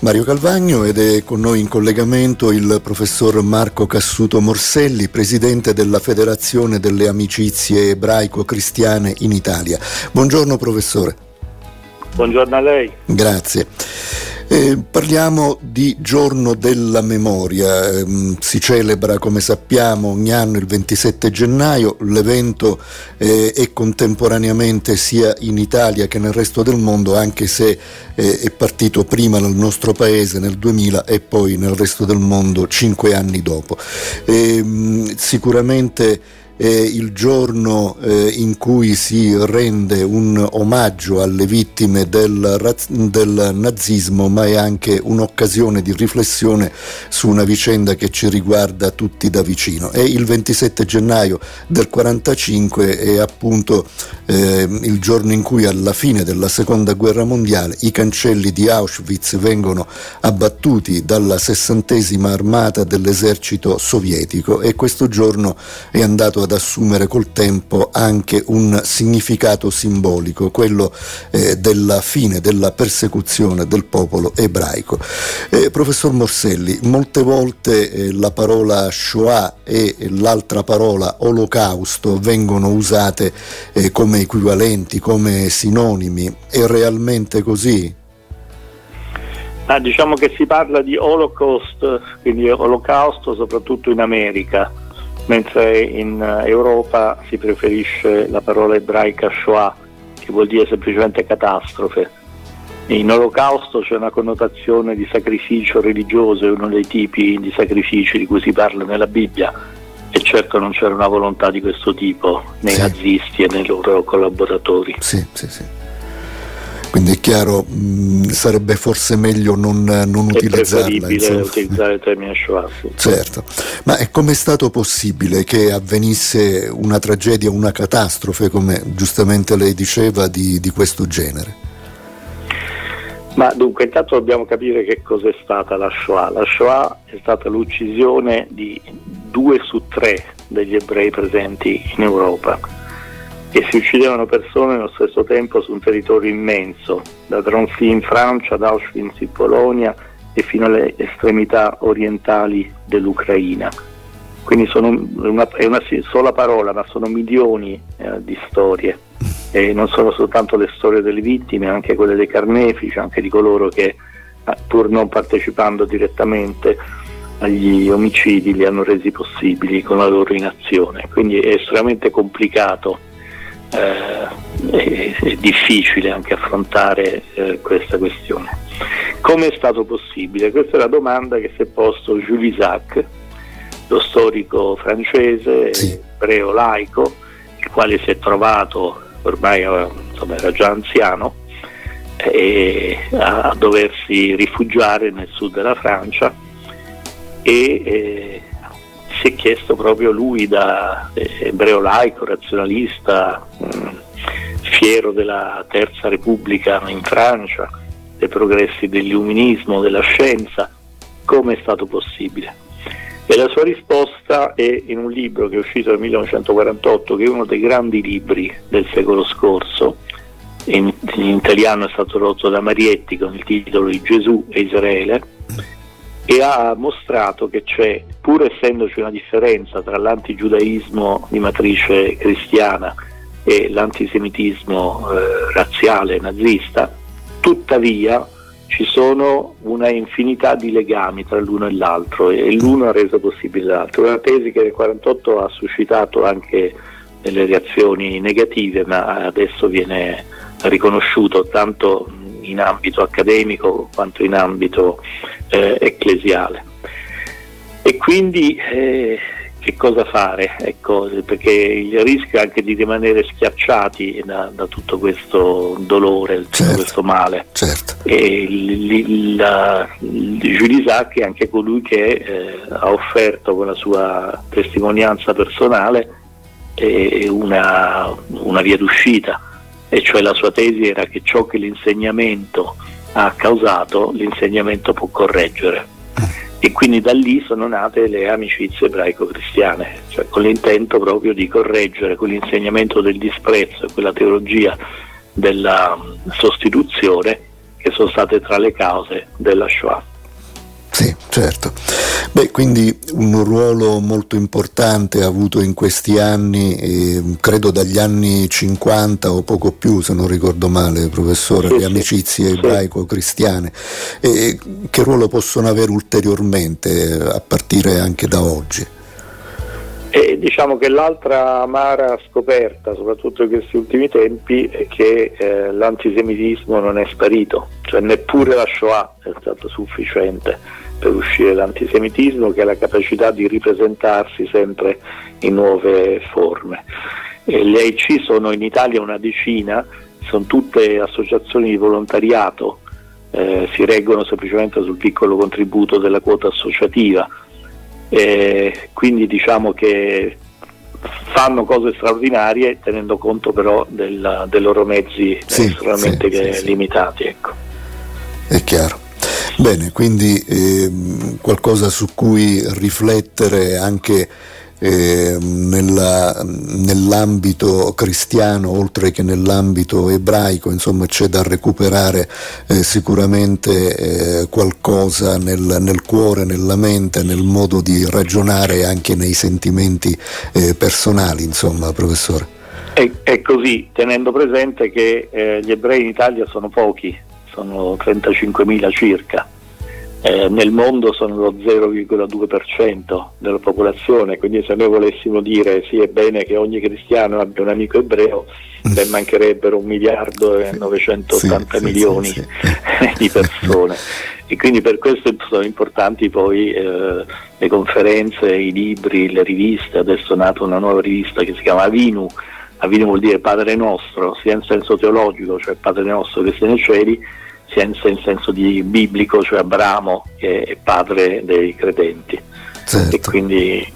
Mario Calvagno ed è con noi in collegamento il professor Marco Cassuto Morselli, presidente della Federazione delle Amicizie Ebraico-Cristiane in Italia. Buongiorno professore. Buongiorno a lei. Grazie. Eh, parliamo di giorno della memoria, eh, si celebra come sappiamo ogni anno il 27 gennaio, l'evento eh, è contemporaneamente sia in Italia che nel resto del mondo anche se eh, è partito prima nel nostro paese nel 2000 e poi nel resto del mondo cinque anni dopo. Ehm, sicuramente è il giorno eh, in cui si rende un omaggio alle vittime del, del, nazismo, ma è anche un'occasione di riflessione su una vicenda che ci riguarda tutti da vicino. E il 27 gennaio del 1945 è appunto eh, il giorno in cui alla fine della seconda guerra mondiale i cancelli di Auschwitz vengono abbattuti dalla sessantesima armata dell'esercito sovietico e questo giorno è andato a ad assumere col tempo anche un significato simbolico, quello eh, della fine della persecuzione del popolo ebraico. Eh, professor Morselli, molte volte eh, la parola Shoah e l'altra parola Olocausto vengono usate eh, come equivalenti, come sinonimi. È realmente così? Ah, diciamo che si parla di Holocaust, quindi Olocausto soprattutto in America mentre in eh, Europa si preferisce la parola ebraica Shoah, che vuol dire semplicemente catastrofe. In Olocausto c'è una connotazione di sacrificio religioso, è uno dei tipi di sacrifici di cui si parla nella Bibbia e certo non c'era una volontà di questo tipo nei sì. nazisti e nei loro collaboratori. Sì, sì, sì. Quindi è chiaro, mh, mm, sarebbe forse meglio non, non è utilizzarla. Insomma. utilizzare il termine Shoah. Certo, ma è come è stato possibile che avvenisse una tragedia, una catastrofe, come giustamente lei diceva, di, di questo genere? Ma dunque, intanto dobbiamo capire che cos'è stata la Shoah. La Shoah è stata l'uccisione di due su tre degli ebrei presenti in Europa e si uccidevano persone nello stesso tempo su un territorio immenso, da Drancy in Francia ad Auschwitz in Polonia e fino alle estremità orientali dell'Ucraina. Quindi una, è una sola parola, ma sono milioni eh, di storie e non sono soltanto le storie delle vittime, anche quelle dei carnefici, anche di coloro che eh, pur non partecipando direttamente agli omicidi li hanno resi possibili con la loro inazione. Quindi è estremamente complicato eh, è, è, difficile anche affrontare eh, questa questione. Come è stato possibile? Questa è la domanda che si è posto Jules Isaac, lo storico francese, sì. ebreo laico, il quale si è trovato, ormai insomma, era già anziano, eh, a, doversi rifugiare nel sud della Francia e eh, si è chiesto proprio lui da eh, ebreo laico, razionalista, mm, fiero della Terza Repubblica in Francia, dei progressi dell'illuminismo, della scienza, come è stato possibile. E la sua risposta è in un libro che è uscito nel 1948, che è uno dei grandi libri del secolo scorso, in, in italiano è stato tradotto da Marietti con il titolo di Gesù e Israele, e ha mostrato che c'è, pur essendoci una differenza tra l'antigiudaismo di matrice cristiana e l'antisemitismo eh, razziale nazista, tuttavia ci sono una infinità di legami tra l'uno e l'altro e l'uno ha reso possibile l'altro. Una tesi che nel 1948 ha suscitato anche delle reazioni negative, ma adesso viene riconosciuto tanto in ambito accademico quanto in ambito eh, ecclesiale. E quindi eh, che cosa fare? Ecco, perché il rischio è anche di rimanere schiacciati da, da tutto questo dolore, certo, tutto questo male. Certo. E Jules Isaac è anche colui che eh, ha offerto con la sua testimonianza personale eh, una, una via d'uscita e cioè la sua tesi era che ciò che l'insegnamento ha causato, l'insegnamento può correggere. E quindi da lì sono nate le amicizie ebraico-cristiane, cioè con l'intento proprio di correggere quell'insegnamento del disprezzo e quella teologia della sostituzione che che sono state tra le cause della Shoah. Certo. Beh, quindi un ruolo molto importante ha avuto in questi anni, eh, credo dagli anni 50 o poco più, se non ricordo male, professore, sì, le amicizie sì. ebraico-cristiane. Eh, che ruolo possono avere ulteriormente a partire anche da oggi? Diciamo che l'altra amara scoperta, soprattutto in questi ultimi tempi, è che eh, l'antisemitismo non è sparito, cioè neppure la Shoah è stata sufficiente per uscire dall'antisemitismo, che è la capacità di ripresentarsi sempre in nuove forme. E le AIC sono in Italia una decina, sono tutte associazioni di volontariato, eh, si reggono semplicemente sul piccolo contributo della quota associativa eh, quindi diciamo che fanno cose straordinarie tenendo conto però del, dei loro mezzi sì, estremamente sì, sì, limitati. Ecco. È chiaro. Bene, quindi eh, qualcosa su cui riflettere anche eh, nella, nell'ambito cristiano oltre che nell'ambito ebraico, insomma c'è da recuperare eh, sicuramente eh, qualcosa nel, nel, cuore, nella mente, nel modo di ragionare anche nei sentimenti eh, personali, insomma, professore. È, è, così, tenendo presente che eh, gli ebrei in Italia sono pochi, sono 35.000 circa eh, nel mondo sono lo 0,2% della popolazione, quindi se noi volessimo dire sì è bene che ogni cristiano abbia un amico ebreo, beh, mancherebbero un miliardo e 980 sì, milioni sì, sì, di persone. E quindi per questo sono importanti poi eh, le conferenze, i libri, le riviste, adesso è nata una nuova rivista che si chiama Avinu, Avinu vuol dire Padre Nostro, sia in senso teologico, cioè Padre Nostro che sei nei cieli, senza in senso di biblico, cioè Abramo che è padre dei credenti. Certo. E quindi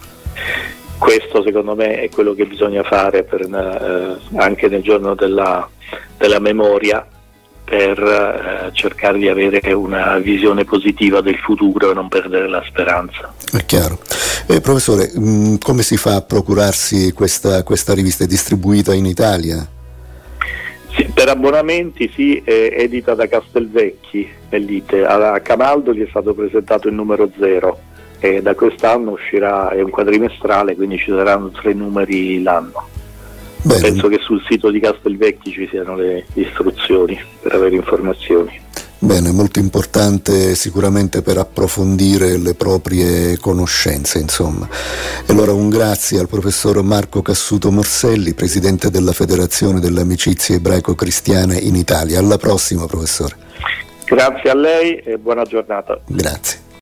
questo secondo me è quello che bisogna fare per, eh, anche nel giorno della, della memoria per eh, cercare di avere una visione positiva del futuro e non perdere la speranza. È chiaro. Eh, professore, mh, mm, come si fa a procurarsi questa, questa rivista? È distribuita in Italia? Per abbonamenti sì, è edita da Castelvecchi nell'ITE. A Camaldo gli è stato presentato il numero 0 e da quest'anno uscirà, è un quadrimestrale, quindi ci saranno tre numeri l'anno. Bene. Penso che sul sito di Castelvecchi ci siano le istruzioni per avere informazioni. Bene, molto importante sicuramente per approfondire le proprie conoscenze, insomma. E allora un grazie al professor Marco Cassuto Morselli, presidente della Federazione delle Amicizie Ebraico-Cristiane in Italia. Alla prossima, professore. Grazie a lei e buona giornata. Grazie.